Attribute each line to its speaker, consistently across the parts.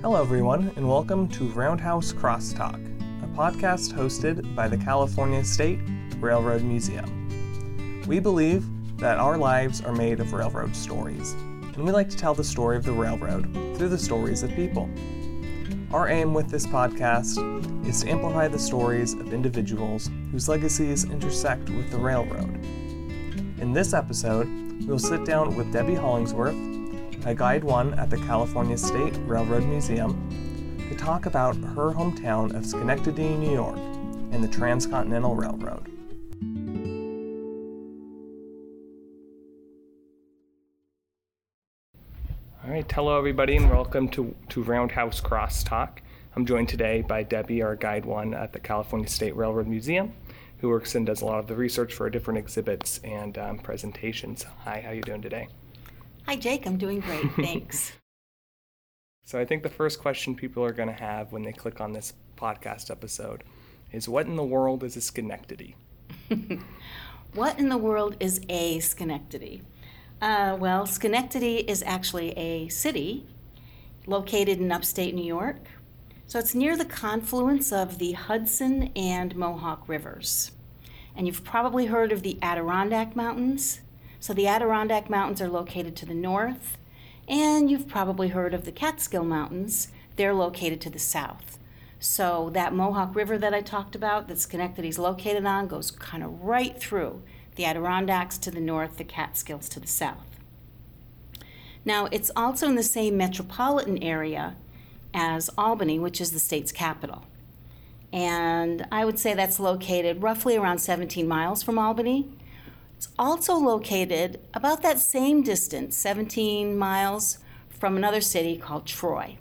Speaker 1: Hello, everyone, and welcome to Roundhouse Crosstalk, a podcast hosted by the California State Railroad Museum. We believe that our lives are made of railroad stories, and we like to tell the story of the railroad through the stories of people. Our aim with this podcast is to amplify the stories of individuals whose legacies intersect with the railroad. In this episode, we'll sit down with Debbie Hollingsworth, a Guide 1 at the California State Railroad Museum, to talk about her hometown of Schenectady, New York, and the Transcontinental Railroad. All right, hello everybody, and welcome to, to Roundhouse Crosstalk. I'm joined today by Debbie, our Guide 1 at the California State Railroad Museum, who works and does a lot of the research for different exhibits and um, presentations. Hi, how you doing today?
Speaker 2: Hi, Jake. I'm doing great. Thanks.
Speaker 1: So I think the first question people are going to have when they click on this podcast episode is what in the world is a Schenectady?
Speaker 2: what in the world is a Schenectady? Uh, well, Schenectady is actually a city located in upstate New York. So it's near the confluence of the Hudson and Mohawk rivers. And you've probably heard of the Adirondack Mountains. So the Adirondack Mountains are located to the north, and you've probably heard of the Catskill Mountains. They're located to the south. So that Mohawk River that I talked about, that Schenectady's located on, goes kind of right through the Adirondacks to the north, the Catskills to the south. Now, it's also in the same metropolitan area as Albany, which is the state's capital. And I would say that's located roughly around 17 miles from Albany. It's also located about that same distance, 17 miles, from another city called Troy.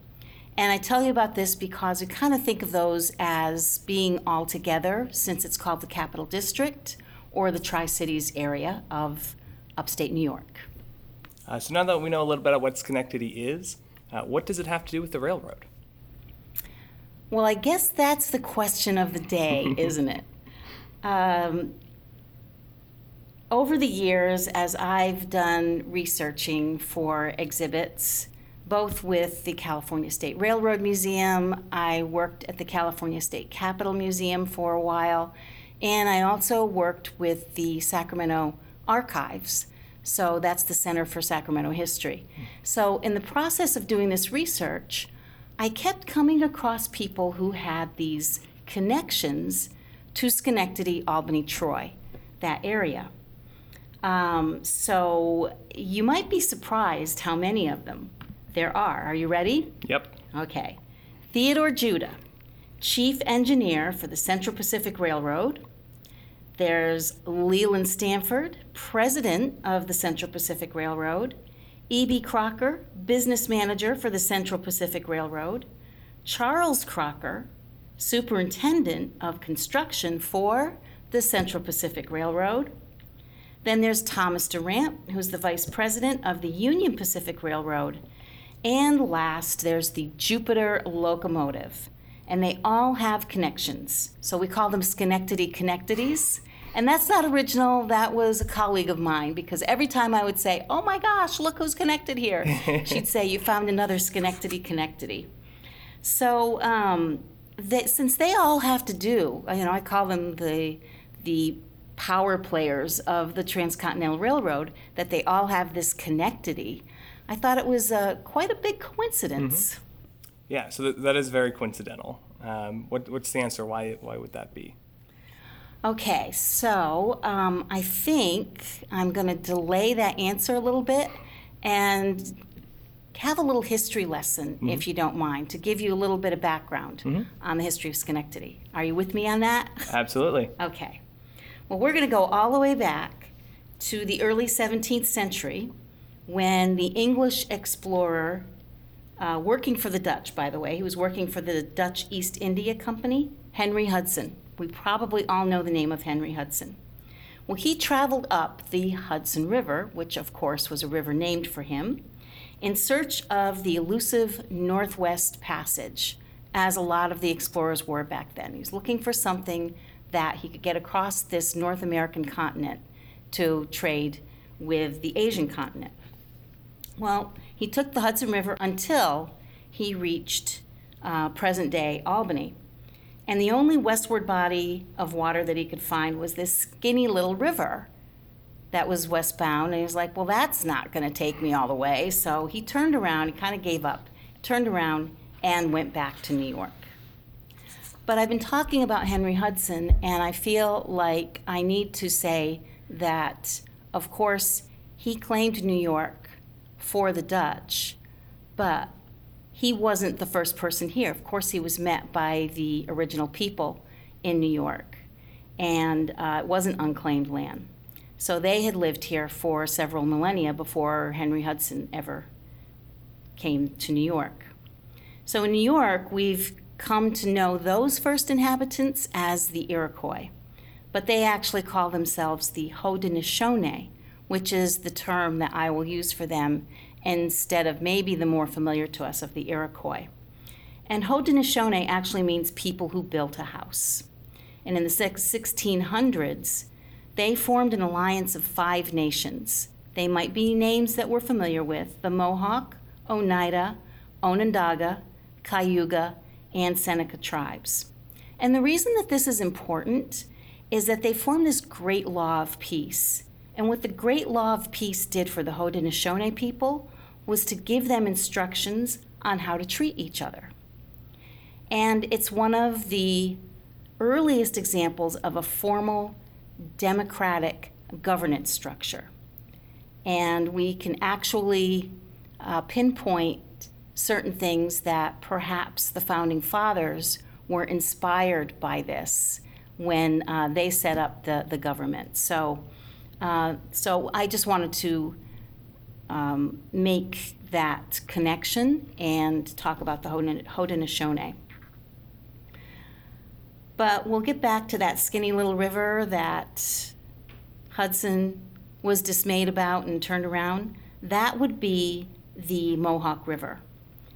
Speaker 2: And I tell you about this because we kind of think of those as being all together since it's called the Capital District or the Tri Cities area of upstate New York.
Speaker 1: Uh, so now that we know a little bit about what Schenectady is, uh, what does it have to do with the railroad?
Speaker 2: Well, I guess that's the question of the day, isn't it? Um, over the years, as I've done researching for exhibits, both with the California State Railroad Museum, I worked at the California State Capitol Museum for a while, and I also worked with the Sacramento Archives. So that's the Center for Sacramento History. So, in the process of doing this research, I kept coming across people who had these connections to Schenectady, Albany, Troy, that area. Um, so, you might be surprised how many of them there are. Are you ready?
Speaker 1: Yep.
Speaker 2: Okay. Theodore Judah, Chief Engineer for the Central Pacific Railroad. There's Leland Stanford, President of the Central Pacific Railroad. E.B. Crocker, Business Manager for the Central Pacific Railroad. Charles Crocker, Superintendent of Construction for the Central Pacific Railroad. Then there's Thomas Durant, who's the Vice President of the Union Pacific Railroad. And last, there's the Jupiter Locomotive. And they all have connections. So we call them Schenectady Connectadies. And that's not original. That was a colleague of mine because every time I would say, Oh my gosh, look who's connected here, she'd say, You found another Schenectady Connectady. So, um, they, since they all have to do, you know, I call them the, the power players of the Transcontinental Railroad, that they all have this connectity, I thought it was uh, quite a big coincidence. Mm-hmm.
Speaker 1: Yeah, so th- that is very coincidental. Um, what, what's the answer? Why, why would that be?
Speaker 2: Okay, so um, I think I'm going to delay that answer a little bit and have a little history lesson, mm-hmm. if you don't mind, to give you a little bit of background mm-hmm. on the history of Schenectady. Are you with me on that?
Speaker 1: Absolutely.
Speaker 2: okay. Well, we're going to go all the way back to the early 17th century when the English explorer, uh, working for the Dutch, by the way, he was working for the Dutch East India Company, Henry Hudson. We probably all know the name of Henry Hudson. Well, he traveled up the Hudson River, which of course was a river named for him, in search of the elusive Northwest Passage, as a lot of the explorers were back then. He was looking for something that he could get across this North American continent to trade with the Asian continent. Well, he took the Hudson River until he reached uh, present day Albany. And the only westward body of water that he could find was this skinny little river that was westbound. And he was like, well, that's not going to take me all the way. So he turned around, he kind of gave up, turned around, and went back to New York. But I've been talking about Henry Hudson, and I feel like I need to say that, of course, he claimed New York for the Dutch, but he wasn't the first person here. Of course, he was met by the original people in New York, and uh, it wasn't unclaimed land. So they had lived here for several millennia before Henry Hudson ever came to New York. So in New York, we've come to know those first inhabitants as the Iroquois, but they actually call themselves the Haudenosaunee, which is the term that I will use for them instead of maybe the more familiar to us of the Iroquois. And Haudenosaunee actually means people who built a house. And in the 1600s, they formed an alliance of five nations. They might be names that we're familiar with the Mohawk, Oneida, Onondaga, Cayuga, and Seneca tribes. And the reason that this is important is that they formed this great law of peace. And what the great law of peace did for the Haudenosaunee people was to give them instructions on how to treat each other. And it's one of the earliest examples of a formal democratic governance structure. And we can actually uh, pinpoint certain things that perhaps the founding fathers were inspired by this when uh, they set up the, the government. So, uh, so I just wanted to um, make that connection and talk about the Haudenosaunee. But we'll get back to that skinny little river that Hudson was dismayed about and turned around. That would be the Mohawk River.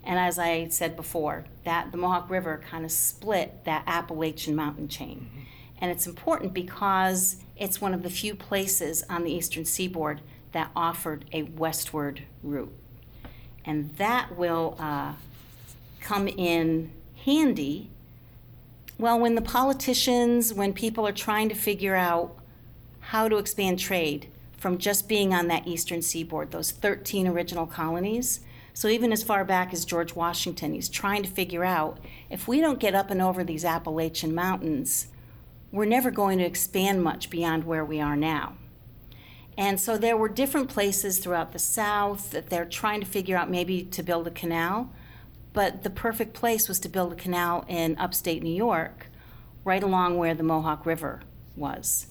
Speaker 2: And as I said before, that the Mohawk River kind of split that Appalachian mountain chain. Mm-hmm. And it's important because it's one of the few places on the eastern seaboard that offered a westward route. And that will uh, come in handy well, when the politicians, when people are trying to figure out how to expand trade from just being on that eastern seaboard, those 13 original colonies. So even as far back as George Washington, he's trying to figure out if we don't get up and over these Appalachian Mountains, we're never going to expand much beyond where we are now. And so there were different places throughout the South that they're trying to figure out maybe to build a canal. But the perfect place was to build a canal in upstate New York, right along where the Mohawk River was.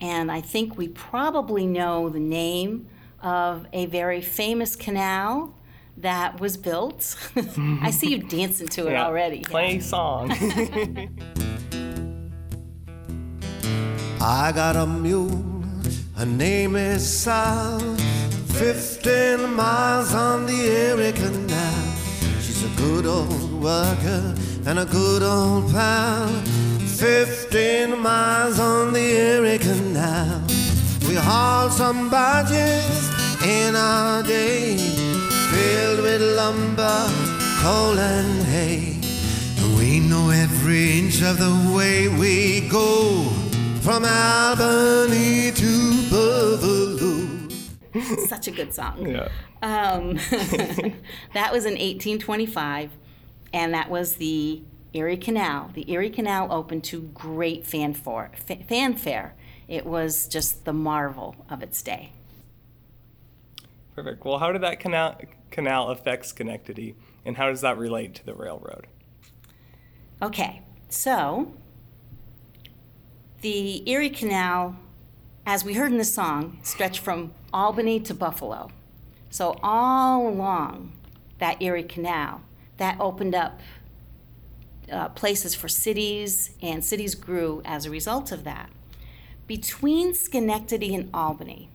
Speaker 2: And I think we probably know the name of a very famous canal that was built. I see you dancing to it yeah, already.
Speaker 1: Play song.
Speaker 3: I got a mule, her name is Sal. Fifteen miles on the Erie Canal She's a good old worker and a good old pal. Fifteen miles on the Erie Canal. We hauled some barges in our day, filled with lumber, coal, and hay. We know every inch of the way we go from Albany to Buffalo.
Speaker 2: Such a good song.
Speaker 1: Yeah.
Speaker 2: Um, that was in 1825, and that was the Erie Canal. The Erie Canal opened to great fanfare. fanfare. It was just the marvel of its day.
Speaker 1: Perfect. Well, how did that canal canal affect Schenectady, and how does that relate to the railroad?
Speaker 2: Okay, so the Erie Canal, as we heard in the song, stretched from Albany to Buffalo. So all along that Erie Canal, that opened up uh, places for cities, and cities grew as a result of that. Between Schenectady and Albany,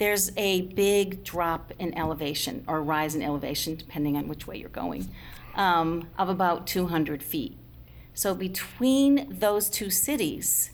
Speaker 2: there's a big drop in elevation or rise in elevation, depending on which way you're going, um, of about 200 feet. So between those two cities,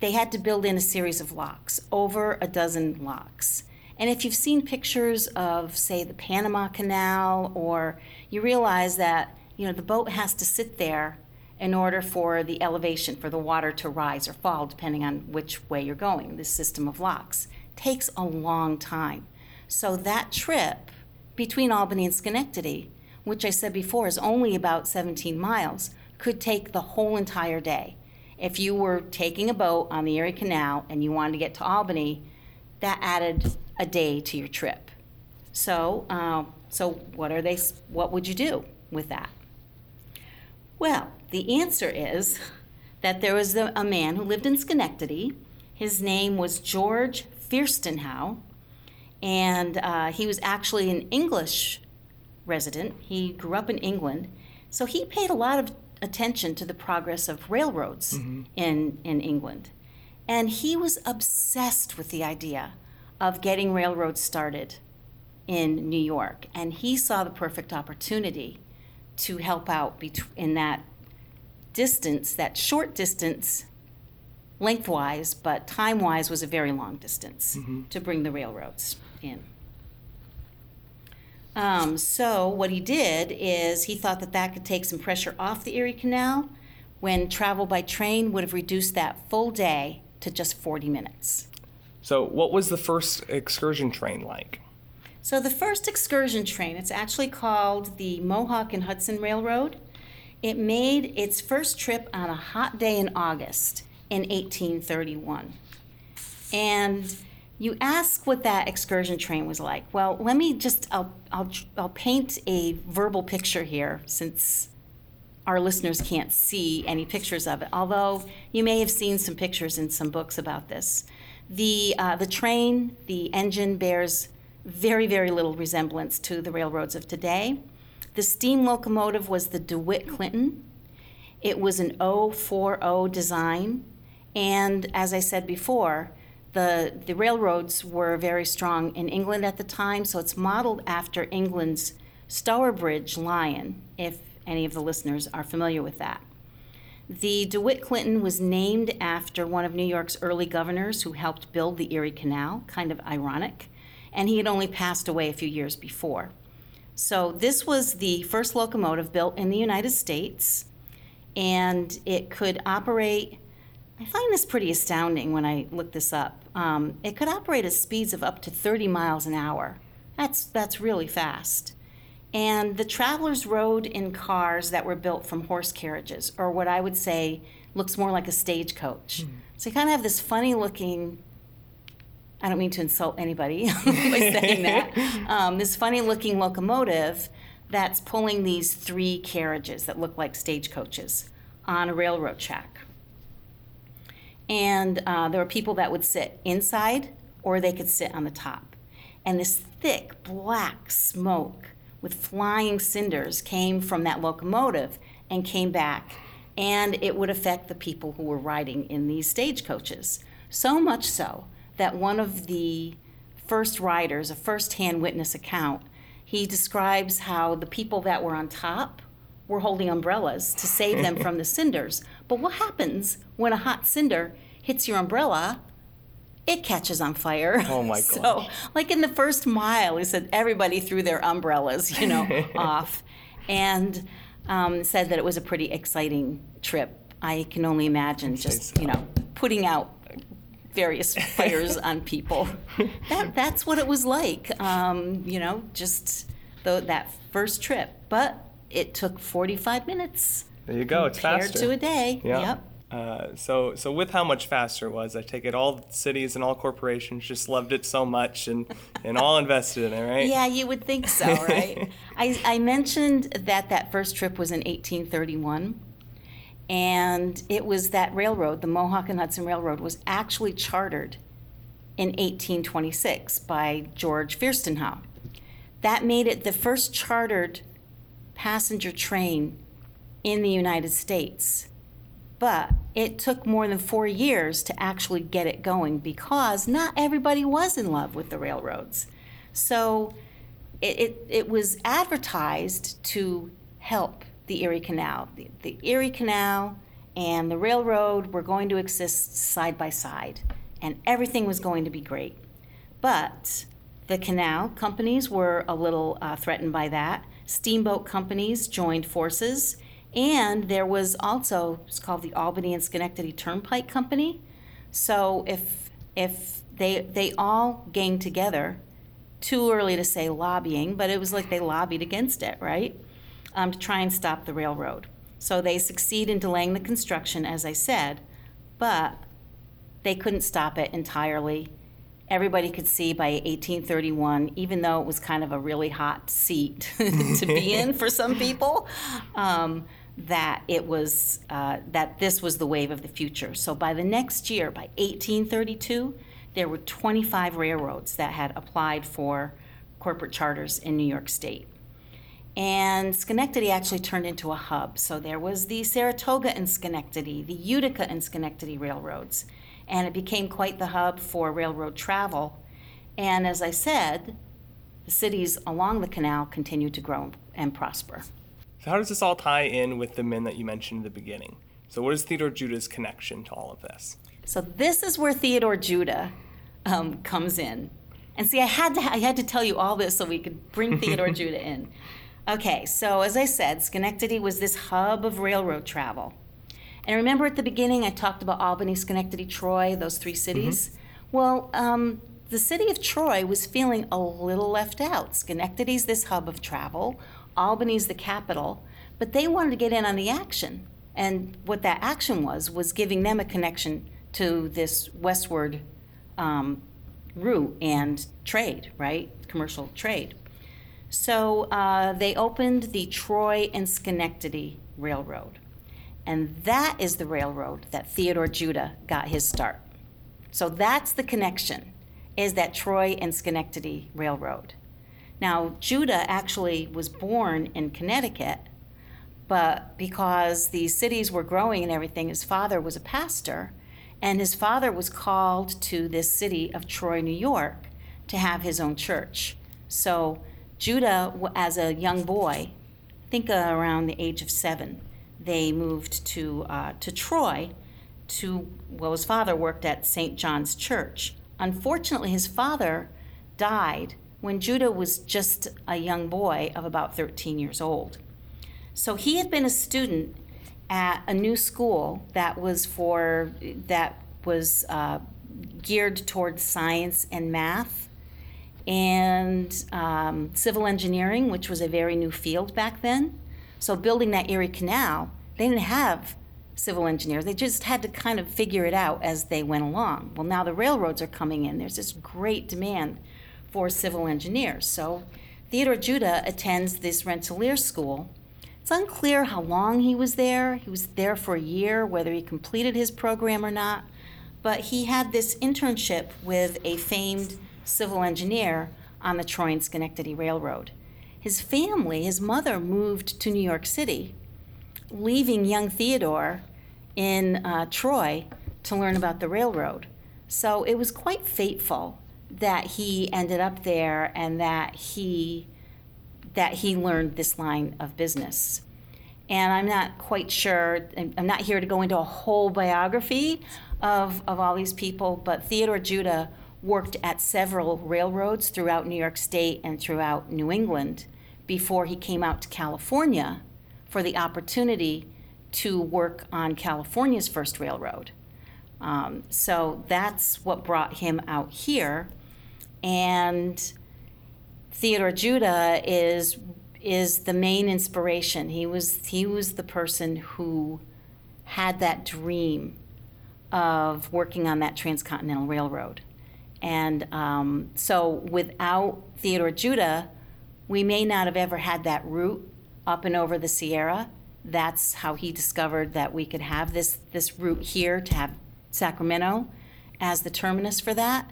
Speaker 2: they had to build in a series of locks, over a dozen locks. And if you've seen pictures of, say, the Panama Canal, or you realize that you know the boat has to sit there in order for the elevation, for the water to rise or fall, depending on which way you're going. This system of locks takes a long time. So that trip between Albany and Schenectady, which I said before is only about 17 miles, could take the whole entire day. If you were taking a boat on the Erie Canal and you wanted to get to Albany, that added a day to your trip. So, uh, so what are they? What would you do with that? Well, the answer is that there was a, a man who lived in Schenectady. His name was George Featherstonhaugh, and uh, he was actually an English resident. He grew up in England, so he paid a lot of attention to the progress of railroads in, in England. And he was obsessed with the idea of getting railroads started in New York. And he saw the perfect opportunity to help out in that distance, that short distance, lengthwise, but time wise was a very long distance to bring the railroads in. Um, so what he did is he thought that that could take some pressure off the Erie Canal when travel by train would have reduced that full day to just 40 minutes.
Speaker 1: So, what was the first excursion train like?
Speaker 2: So the first excursion train, it's actually called the Mohawk and Hudson Railroad. It made its first trip on a hot day in August in 1831. And you ask what that excursion train was like. Well, let me just I'll I'll I'll paint a verbal picture here since our listeners can't see any pictures of it. Although you may have seen some pictures in some books about this. The uh, the train, the engine bears very very little resemblance to the railroads of today. The steam locomotive was the DeWitt Clinton. It was an 040 design, and as I said before, the, the railroads were very strong in England at the time, so it's modeled after England's Stourbridge Lion, if any of the listeners are familiar with that. The DeWitt Clinton was named after one of New York's early governors who helped build the Erie Canal, kind of ironic, and he had only passed away a few years before. So, this was the first locomotive built in the United States, and it could operate I find this pretty astounding when I look this up. Um, it could operate at speeds of up to 30 miles an hour. That's, that's really fast. And the travelers rode in cars that were built from horse carriages, or what I would say looks more like a stagecoach. So you kind of have this funny looking, I don't mean to insult anybody by saying that, um, this funny looking locomotive that's pulling these three carriages that look like stagecoaches on a railroad track. And uh, there were people that would sit inside or they could sit on the top. And this thick black smoke with flying cinders came from that locomotive and came back. And it would affect the people who were riding in these stagecoaches. So much so that one of the first riders, a first hand witness account, he describes how the people that were on top were holding umbrellas to save them from the cinders. But what happens when a hot cinder hits your umbrella? It catches on fire.
Speaker 1: Oh my
Speaker 2: god!
Speaker 1: So,
Speaker 2: like in the first mile, he said everybody threw their umbrellas, you know, off, and um, said that it was a pretty exciting trip. I can only imagine just
Speaker 1: so.
Speaker 2: you know putting out various fires on people. That that's what it was like. Um, you know, just the, that first trip, but it took 45 minutes
Speaker 1: There you go. It's
Speaker 2: compared
Speaker 1: faster.
Speaker 2: to a day.
Speaker 1: Yeah.
Speaker 2: Yep.
Speaker 1: Uh, so, so with how much faster it was, I take it all cities and all corporations just loved it so much and, and all invested in it, right?
Speaker 2: Yeah, you would think so, right? I, I mentioned that that first trip was in 1831, and it was that railroad, the Mohawk and Hudson Railroad, was actually chartered in 1826 by George Featherstonhaugh. That made it the first chartered passenger train in the United States. But it took more than four years to actually get it going because not everybody was in love with the railroads. So it, it, it was advertised to help the Erie Canal. The, the Erie Canal and the railroad were going to exist side by side, and everything was going to be great. But The canal companies were a little uh, threatened by that. Steamboat companies joined forces, and there was also it's called the Albany and Schenectady Turnpike Company. So if if they they all ganged together, too early to say lobbying, but it was like they lobbied against it, right? Um, to try and stop the railroad. So they succeed in delaying the construction, as I said, but they couldn't stop it entirely. Everybody could see by 1831, even though it was kind of a really hot seat to be in for some people, um, that it was uh, that this was the wave of the future. So by the next year, by 1832, there were 25 railroads that had applied for corporate charters in New York State. And Schenectady actually turned into a hub. So there was the Saratoga and Schenectady, the Utica and Schenectady railroads. And it became quite the hub for railroad travel. And as I said, the cities along the canal continued to grow and prosper.
Speaker 1: So, how does this all tie in with the men that you mentioned in the beginning? So, what is Theodore Judah's connection to all of this?
Speaker 2: So, this is where Theodore Judah um, comes in. And see, I had to I had to tell you all this so we could bring Theodore Judah in. Okay, so as I said, Schenectady was this hub of railroad travel. And remember at the beginning, I talked about Albany, Schenectady, Troy, those three cities? Mm-hmm. Well, um, the city of Troy was feeling a little left out. Schenectady's this hub of travel, Albany's the capital, but they wanted to get in on the action. And what that action was, was giving them a connection to this westward um, route and trade, right? Commercial trade. So uh, they opened the Troy and Schenectady Railroad. And that is the railroad that Theodore Judah got his start. So that's the connection, is that Troy and Schenectady Railroad. Now, Judah actually was born in Connecticut, but because the cities were growing and everything, his father was a pastor, and his father was called to this city of Troy, New York, to have his own church. So, Judah, as a young boy, I think around the age of seven, they moved to, uh, to Troy to, well, his father worked at St. John's Church. Unfortunately, his father died when Judah was just a young boy of about 13 years old. So he had been a student at a new school that was for, that was uh, geared towards science and math and um, civil engineering, which was a very new field back then. So building that Erie Canal, they didn't have civil engineers. They just had to kind of figure it out as they went along. Well, now the railroads are coming in. There's this great demand for civil engineers. So Theodore Judah attends this Rensselaer school. It's unclear how long he was there. He was there for a year, whether he completed his program or not. But he had this internship with a famed civil engineer on the Troy and Schenectady Railroad. His family, his mother, moved to New York City, leaving young Theodore in uh, Troy to learn about the railroad. So it was quite fateful that he ended up there and that he that he learned this line of business. And I'm not quite sure, I'm not here to go into a whole biography of, of all these people, but Theodore Judah worked at several railroads throughout New York State and throughout New England before he came out to California for the opportunity to work on California's first railroad. Um, so that's what brought him out here. And Theodore Judah is is the main inspiration. He was he was the person who had that dream of working on that transcontinental railroad. And um, so without Theodore Judah, we may not have ever had that route up and over the Sierra. That's how he discovered that we could have this, this route here to have Sacramento as the terminus for that.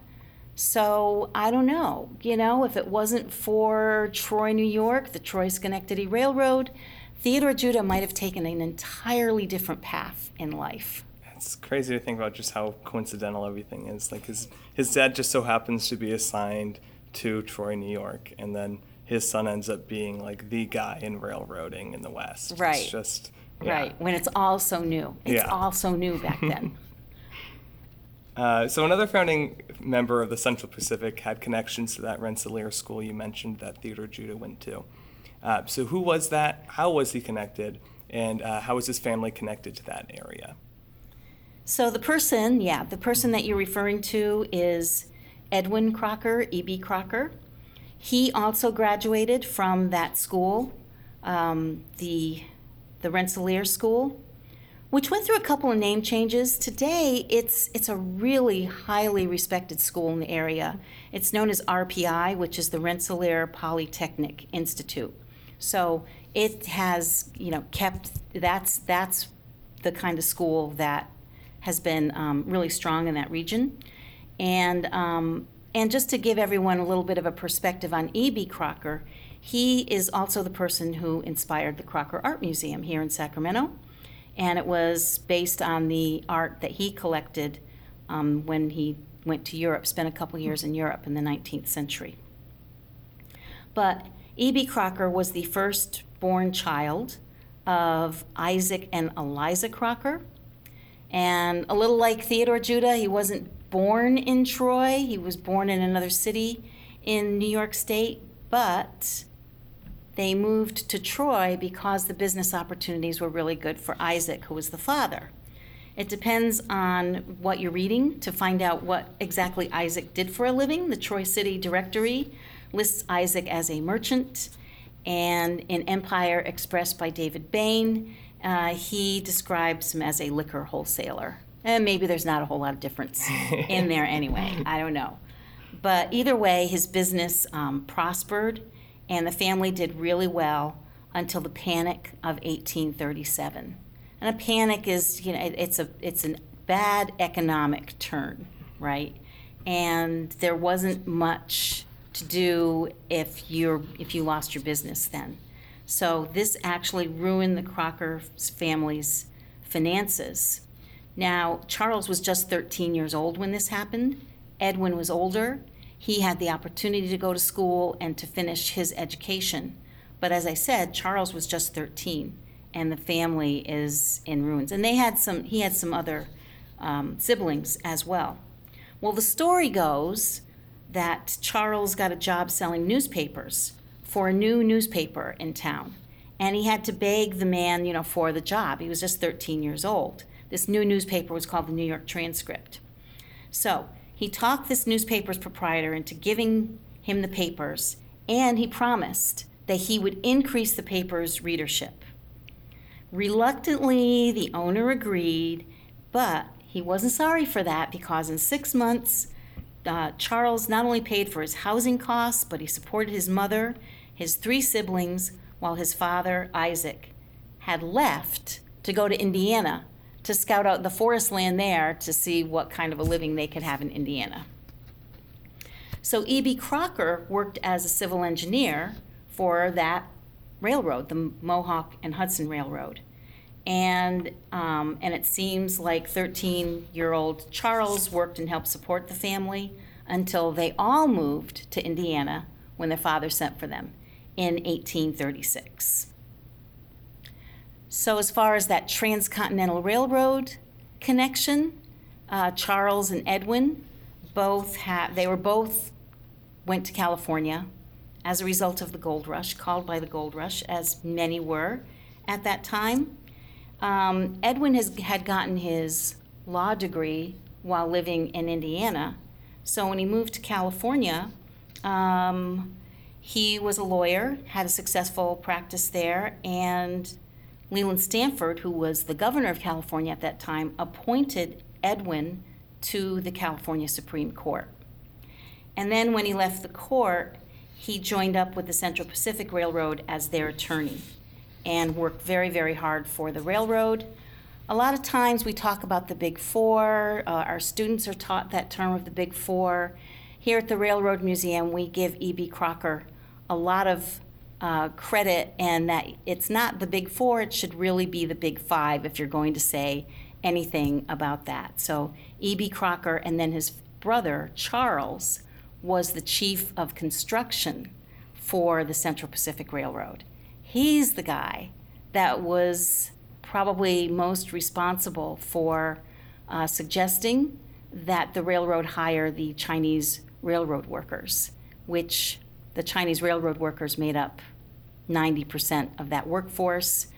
Speaker 2: So I don't know, you know, if it wasn't for Troy, New York, the Troy Schenectady Railroad, Theodore Judah might have taken an entirely different path in life.
Speaker 1: It's crazy to think about just how coincidental everything is. Like his his dad just so happens to be assigned to Troy, New York, and then his son ends up being like the guy in railroading in the West.
Speaker 2: Right.
Speaker 1: It's just
Speaker 2: yeah. right when it's all so new. It's
Speaker 1: yeah.
Speaker 2: all so new back then.
Speaker 1: uh, so another founding member of the Central Pacific had connections to that Rensselaer school you mentioned that Theodore Judah went to. Uh, so, who was that? How was he connected? And uh, how was his family connected to that area?
Speaker 2: So, the person, yeah, the person that you're referring to is Edwin Crocker, E.B. Crocker. He also graduated from that school, um, the, the Rensselaer School, which went through a couple of name changes. Today, it's, it's a really highly respected school in the area. It's known as RPI, which is the Rensselaer Polytechnic Institute. So it has, you know, kept that's that's the kind of school that has been um, really strong in that region, and um, and just to give everyone a little bit of a perspective on E.B. Crocker, he is also the person who inspired the Crocker Art Museum here in Sacramento, and it was based on the art that he collected um, when he went to Europe, spent a couple years in Europe in the 19th century. But E.B. Crocker was the first born child of Isaac and Eliza Crocker. And a little like Theodore Judah, he wasn't born in Troy, he was born in another city in New York State, but they moved to Troy because the business opportunities were really good for Isaac, who was the father. It depends on what you're reading to find out what exactly Isaac did for a living. The Troy City Directory lists Isaac as a merchant, and in Empire Expressed by David Bain, uh, he describes him as a liquor wholesaler. And maybe there's not a whole lot of difference in there anyway. I don't know. But either way, his business um, prospered, and the family did really well until the Panic of 1837. And a panic is, you know, it, it's a it's a bad economic turn, right? And there wasn't much to do if you're if you lost your business then. So this actually ruined the Crocker family's finances. Now, Charles was just 13 years old when this happened. Edwin was older. He had the opportunity to go to school and to finish his education. But as I said, Charles was just 13 and the family is in ruins. And they had some he had some other um, siblings as well. Well, the story goes that Charles got a job selling newspapers for a new newspaper in town. And he had to beg the man, you know, for the job. He was just 13 years old. This new newspaper was called the New York Transcript. So he talked this newspaper's proprietor into giving him the papers, and he promised that he would increase the paper's readership. Reluctantly, the owner agreed, but he wasn't sorry for that because in six months, uh, Charles not only paid for his housing costs, but he supported his mother, his three siblings, while his father, Isaac, had left to go to Indiana to scout out the forest land there to see what kind of a living they could have in Indiana. So E.B. Crocker worked as a civil engineer for that railroad, the Mohawk and Hudson Railroad and um, and it seems like 13 year old Charles worked and helped support the family until they all moved to Indiana when their father sent for them in 1836. So as far as that transcontinental railroad connection, uh, Charles and Edwin both had they were both went to California as a result of the gold rush, called by the gold rush, as many were at that time. Um, Edwin has, had gotten his law degree while living in Indiana. So when he moved to California, um, he was a lawyer, had a successful practice there, and Leland Stanford, who was the governor of California at that time, appointed Edwin to the California Supreme Court. And then when he left the court, he joined up with the Central Pacific Railroad as their attorney and worked very, very hard for the railroad. A lot of times we talk about the Big Four. Uh, our students are taught that term of the Big Four. Here at the Railroad Museum, we give E.B. Crocker a lot of uh, credit, and that it's not the Big Four, it should really be the Big Five if you're going to say anything about that. So, E.B. Crocker and then his brother, Charles, was the chief of construction for the Central Pacific Railroad. He's the guy that was probably most responsible for uh, suggesting that the railroad hire the Chinese railroad workers, which the Chinese railroad workers made up 90% of that workforce.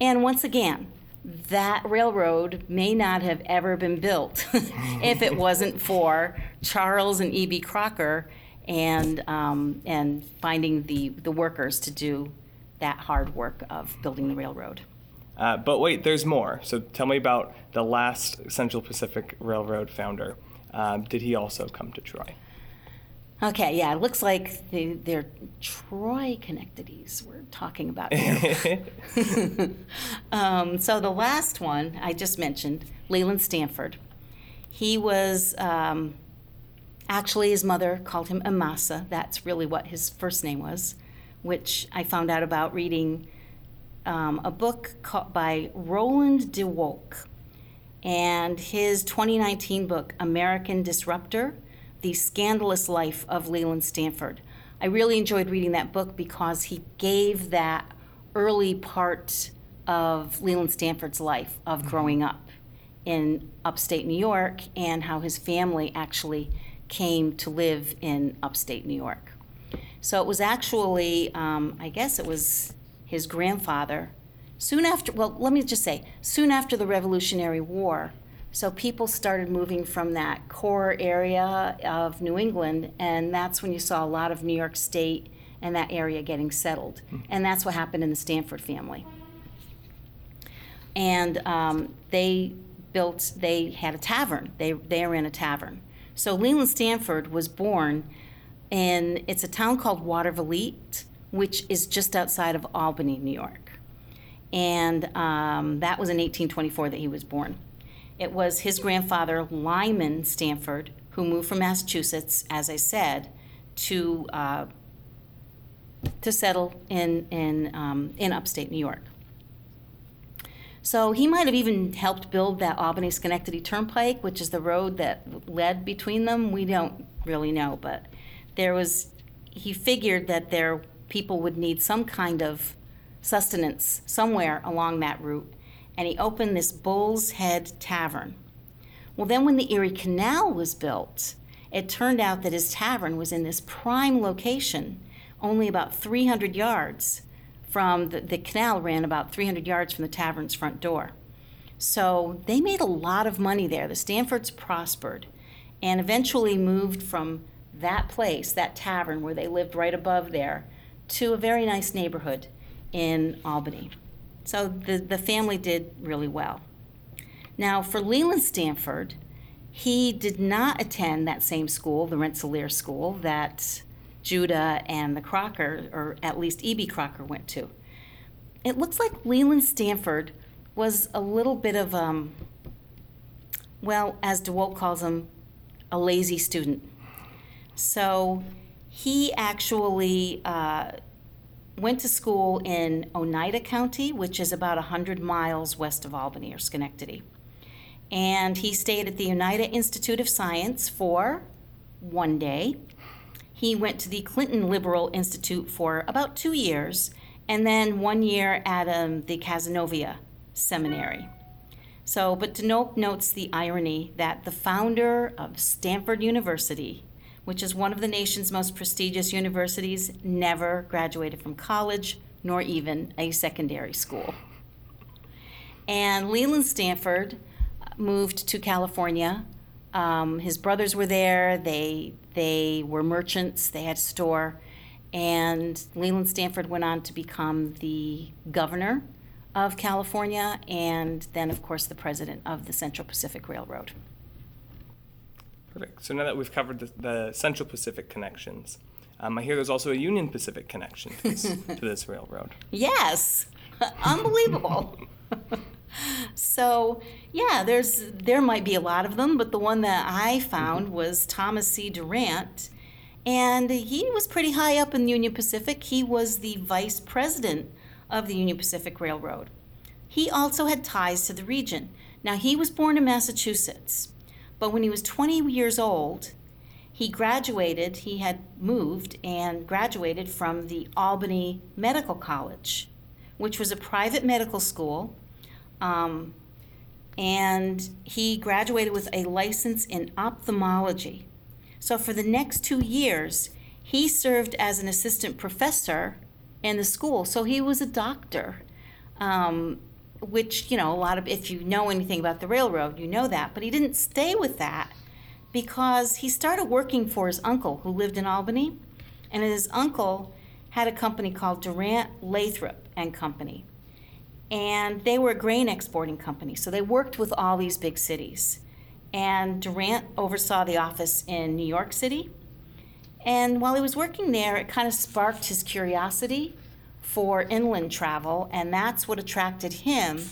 Speaker 2: And once again, that railroad may not have ever been built if it wasn't for Charles and E.B. Crocker and, um, and finding the, the workers to do that hard work of building the railroad.
Speaker 1: Uh, but wait, there's more. So tell me about the last Central Pacific Railroad founder. Um, did he also come to Troy?
Speaker 2: Okay, yeah, it looks like the, they're Troy Connectides we're talking about here. um, so the last one I just mentioned, Leland Stanford. He was um, actually his mother called him Amasa. That's really what his first name was, which I found out about reading um, a book called, by Roland DeWolk and his 2019 book, American Disruptor The Scandalous Life of Leland Stanford. I really enjoyed reading that book because he gave that early part of Leland Stanford's life of mm-hmm. growing up in upstate New York and how his family actually came to live in upstate New York. So it was actually, um, I guess it was his grandfather Soon after, well, let me just say, soon after the Revolutionary War, so people started moving from that core area of New England, and that's when you saw a lot of New York State and that area getting settled. Mm-hmm. And that's what happened in the Stanford family. And um, they built, they had a tavern. They, they ran a tavern. So Leland Stanford was born in, it's a town called Watervliet, which is just outside of Albany, New York and um, that was in 1824 that he was born. It was his grandfather, Lyman Stanford, who moved from Massachusetts, as I said, to uh, to settle in in um, in upstate New York. So he might have even helped build that Albany Schenectady Turnpike, which is the road that led between them. We don't really know, but there was he figured that there people would need some kind of sustenance somewhere along that route, and he opened this Bull's Head Tavern. Well, then when the Erie Canal was built, it turned out that his tavern was in this prime location, only about 300 yards from the, the canal ran about 300 yards from the tavern's front door. So they made a lot of money there. The Stanfords prospered and eventually moved from that place, that tavern where they lived right above there, to a very nice neighborhood in Albany. So the, the family did really well. Now, for Leland Stanford, he did not attend that same school, the Rensselaer School, that Judah and the Crocker, or at least E.B. Crocker, went to. It looks like Leland Stanford was a little bit of, um, well, as DeWolk calls him, a lazy student. So he actually uh, went to school in Oneida County, which is about 100 miles west of Albany or Schenectady. And he stayed at the Oneida Institute of Science for one day. He went to the Clinton Liberal Institute for about two years, and then one year at um, the Cazenovia Seminary. So, but DeWolk notes the irony that the founder of Stanford University which is one of the nation's most prestigious universities, never graduated from college nor even a secondary school. And Leland Stanford moved to California. Um, his brothers were there. They they were merchants. They had a store, and Leland Stanford went on to become the governor of California, and then, of course, the president of the Central Pacific Railroad.
Speaker 1: Perfect. So now that we've covered the, the Central Pacific connections, um, I hear there's also a Union Pacific connection to this, to this railroad.
Speaker 2: Yes, unbelievable. so yeah, there's there might be a lot of them, but the one that I found mm-hmm. was Thomas C. Durant, and he was pretty high up in the Union Pacific. He was the vice president of the Union Pacific Railroad. He also had ties to the region. Now he was born in Massachusetts, but when he was 20 years old, he graduated, he had moved and graduated from the Albany Medical College, which was a private medical school. Um, and he graduated with a license in ophthalmology. So for the next two years, he served as an assistant professor in the school. So he was a doctor, um, which, you know, a lot of, if you know anything about the railroad, you know that. But he didn't stay with that because he started working for his uncle who lived in Albany. And his uncle had a company called Durant Lathrop and Company. And they were a grain exporting company. So they worked with all these big cities. And Durant oversaw the office in New York City. And while he was working there, it kind of sparked his curiosity for inland travel, and that's what attracted him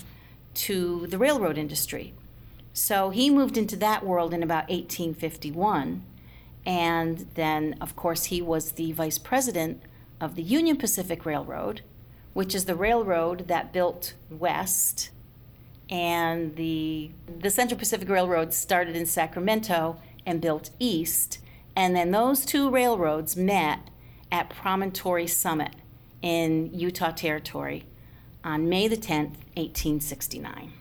Speaker 2: to the railroad industry. So he moved into that world in about 1851. And then, of course, he was the vice president of the Union Pacific Railroad, which is the railroad that built west. And the, the Central Pacific Railroad started in Sacramento and built east. And then those two railroads met at Promontory Summit in Utah Territory on May the 10th, 1869.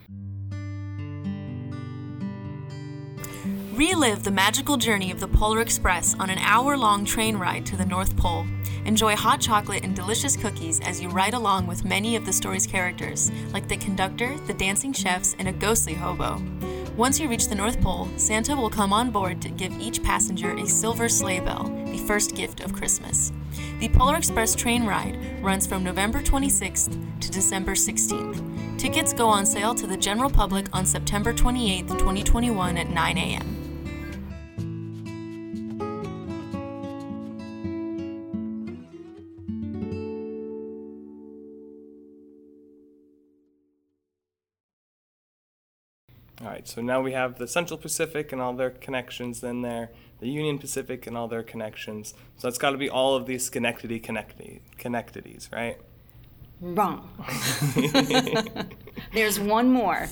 Speaker 4: Relive the magical journey of the Polar Express on an hour long train ride to the North Pole. Enjoy hot chocolate and delicious cookies as you ride along with many of the story's characters, like the conductor, the dancing chefs, and a ghostly hobo. Once you reach the North Pole, Santa will come on board to give each passenger a silver sleigh bell, the first gift of Christmas. The Polar Express train ride runs from November 26th to December 16th. Tickets go on sale to the general public on September 28, 2021 at 9 a.m.
Speaker 1: right, so now we have the Central Pacific and all their connections in there, the Union Pacific and all their connections. So it's got to be all of these Schenectady connecti- connectities, right?
Speaker 2: Wrong. There's one more,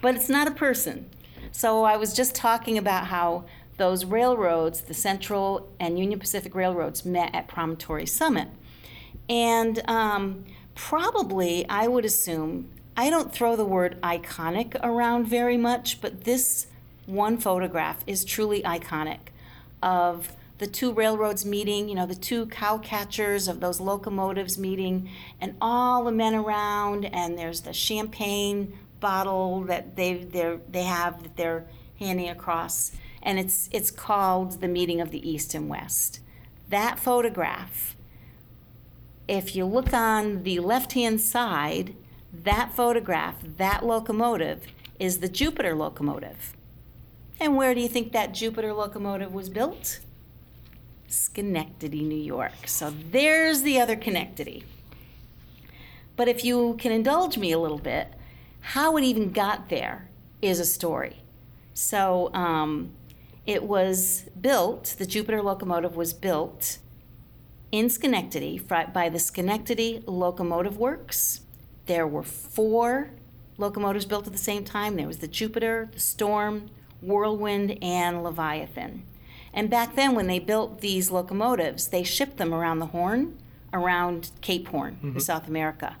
Speaker 2: but it's not a person. So I was just talking about how those railroads, the Central and Union Pacific Railroads, met at Promontory Summit. And um, probably, I would assume, I don't throw the word iconic around very much, but this one photograph is truly iconic of the two railroads meeting, you know, the two cow catchers of those locomotives meeting, and all the men around, and there's the champagne bottle that they they have that they're handing across, and it's it's called the meeting of the East and West. That photograph, if you look on the left-hand side, that photograph, that locomotive, is the Jupiter locomotive. And where do you think that Jupiter locomotive was built? Schenectady, New York. So there's the other Connectity. But if you can indulge me a little bit, how it even got there is a story. So um, it was built, the Jupiter locomotive was built in Schenectady by the Schenectady Locomotive Works. There were four locomotives built at the same time. There was the Jupiter, the Storm, Whirlwind, and Leviathan. And back then, when they built these locomotives, they shipped them around the Horn, around Cape Horn, mm-hmm. in South America,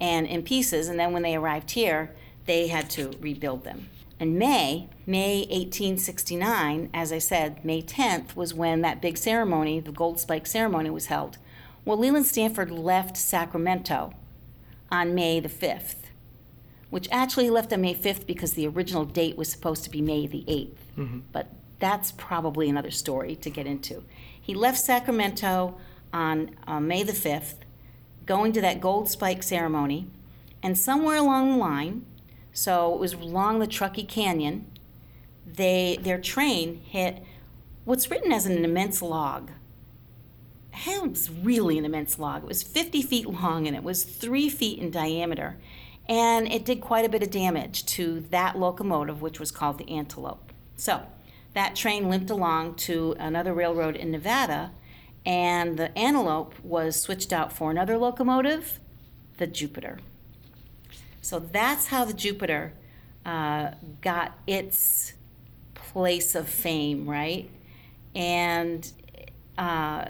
Speaker 2: and in pieces. And then when they arrived here, they had to rebuild them. In May, May 1869, as I said, May 10th was when that big ceremony, the Gold Spike ceremony, was held. Well, Leland Stanford left Sacramento on May the 5th, which actually left on May 5th because the original date was supposed to be May the 8th. Mm-hmm. But that's probably another story to get into. He left Sacramento on uh, May the 5th, going to that gold spike ceremony, and somewhere along the line, so it was along the Truckee Canyon, they their train hit what's written as an immense log. It was really an immense log. It was 50 feet long and it was three feet in diameter. And it did quite a bit of damage to that locomotive, which was called the Antelope. So that train limped along to another railroad in Nevada, and the Antelope was switched out for another locomotive, the Jupiter. So that's how the Jupiter uh, got its place of fame, right? And, uh,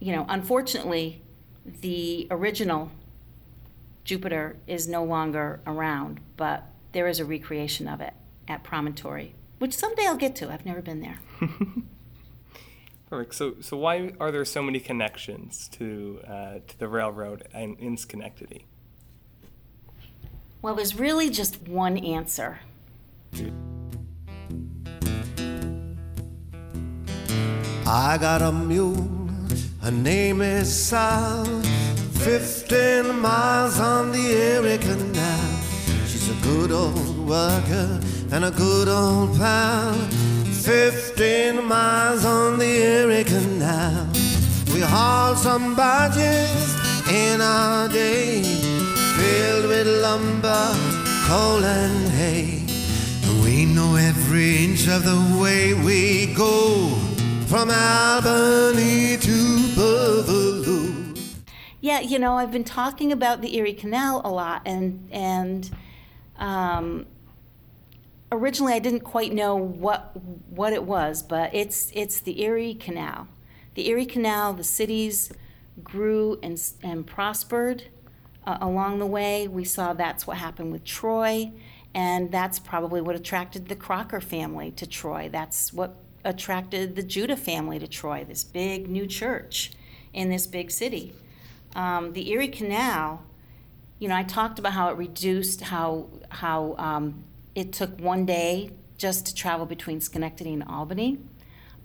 Speaker 2: you know, unfortunately, the original Jupiter is no longer around, but there is a recreation of it at Promontory, which someday I'll get to. I've never been there.
Speaker 1: Perfect. So, so why are there so many connections to uh, to the railroad in, in Schenectady?
Speaker 2: Well, there's really just one answer.
Speaker 3: I got a mule, her name is Sal. Fifteen miles on the Erie Canal. She's a good old worker and a good old pal. Fifteen miles on the Erie Canal. We hauled some barges in our day, filled with lumber, coal, and hay. We know every inch of the way we go from Albany.
Speaker 2: Yeah, you know, I've been talking about the Erie Canal a lot, and and um, originally I didn't quite know what what it was, but it's it's the Erie Canal. The Erie Canal, the cities grew and and prospered uh, along the way. We saw that's what happened with Troy, and that's probably what attracted the Crocker family to Troy. That's what attracted the Judah family to Troy, this big new church in this big city. Um, the Erie Canal, you know, I talked about how it reduced, how how um, it took one day just to travel between Schenectady and Albany,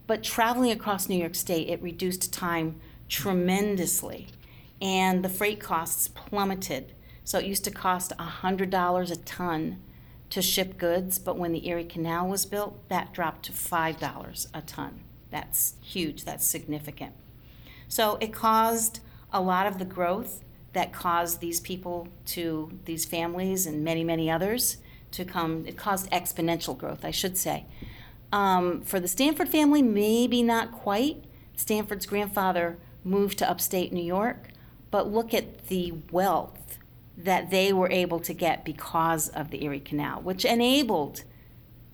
Speaker 2: but traveling across New York State, it reduced time tremendously, and the freight costs plummeted. So it used to cost hundred dollars a ton to ship goods, but when the Erie Canal was built, that dropped to $5 a ton. That's huge, that's significant. So it caused a lot of the growth that caused these people to, these families and many, many others to come, it caused exponential growth, I should say. Um, for the Stanford family, maybe not quite. Stanford's grandfather moved to upstate New York, but look at the wealth that they were able to get because of the Erie Canal, which enabled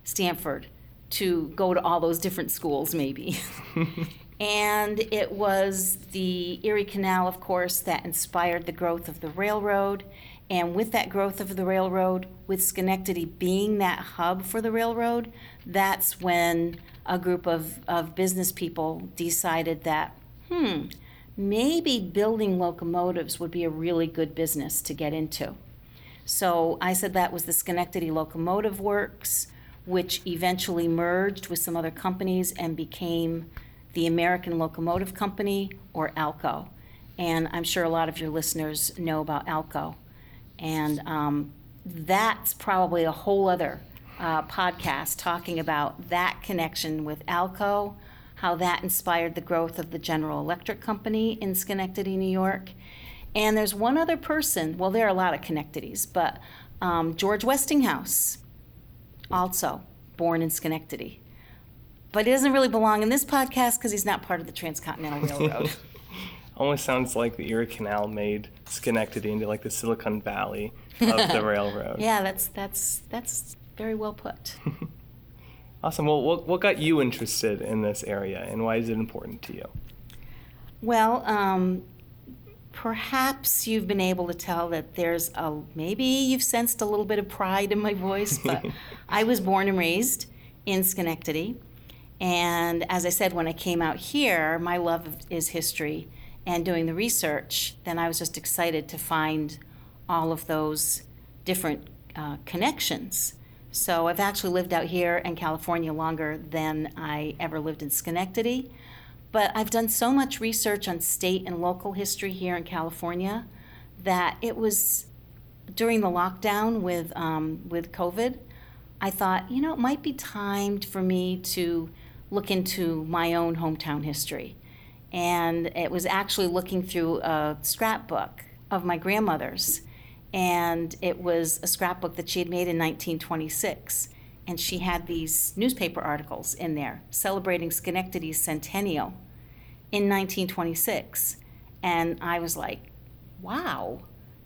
Speaker 2: Stanford to go to all those different schools, maybe. and it was the Erie Canal, of course, that inspired the growth of the railroad. And with that growth of the railroad, with Schenectady being that hub for the railroad, that's when a group of, of business people decided that, hmm, maybe building locomotives would be a really good business to get into. So I said that was the Schenectady Locomotive Works, which eventually merged with some other companies and became the American Locomotive Company, or ALCO. And I'm sure a lot of your listeners know about ALCO. And um, that's probably a whole other uh, podcast talking about that connection with ALCO, how that inspired the growth of the General Electric Company in Schenectady, New York. And there's one other person, well, there are a lot of Connectedys, but um, George Westinghouse, also born in Schenectady. But he doesn't really belong in this podcast because he's not part of the Transcontinental Railroad.
Speaker 1: Almost sounds like the Erie Canal made Schenectady into like the Silicon Valley of the railroad.
Speaker 2: yeah, that's that's that's very well put.
Speaker 1: Awesome. Well, what, what got you interested in this area and why is it important to you?
Speaker 2: Well, um, perhaps you've been able to tell that there's a maybe you've sensed a little bit of pride in my voice, but I was born and raised in Schenectady. And as I said, when I came out here, my love is history and doing the research. Then I was just excited to find all of those different uh, connections so I've actually lived out here in California longer than I ever lived in Schenectady. But I've done so much research on state and local history here in California that it was during the lockdown with um, with COVID. I thought, you know, it might be time for me to look into my own hometown history. And it was actually looking through a scrapbook of my grandmother's and it was a scrapbook that she had made in 1926. And she had these newspaper articles in there celebrating Schenectady's centennial in 1926. And I was like, wow,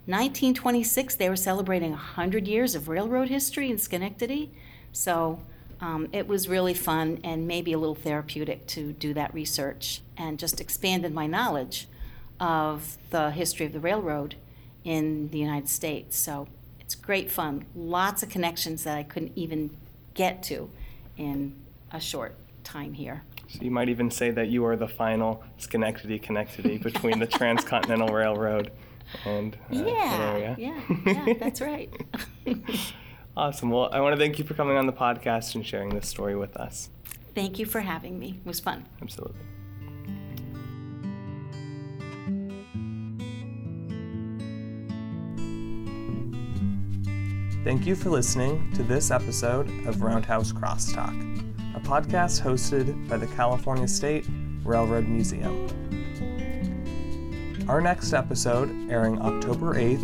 Speaker 2: 1926, they were celebrating 100 years of railroad history in Schenectady. So um, it was really fun and maybe a little therapeutic to do that research and just expanded my knowledge of the history of the railroad in the United States. So it's great fun. Lots of connections that I couldn't even get to in a short time here.
Speaker 1: So you might even say that you are the final Schenectady connectivity between the Transcontinental Railroad and uh,
Speaker 2: Yeah,
Speaker 1: area.
Speaker 2: yeah, yeah, that's right.
Speaker 1: Awesome. Well, I want to thank you for coming on the podcast and sharing this story with us.
Speaker 2: Thank you for having me. It was fun.
Speaker 1: Absolutely. Thank you for listening to this episode of Roundhouse Crosstalk, a podcast hosted by the California State Railroad Museum. Our next episode, airing October 8th,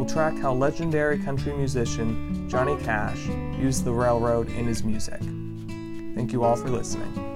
Speaker 1: will track how legendary country musician Johnny Cash used the railroad in his music. Thank you all for listening.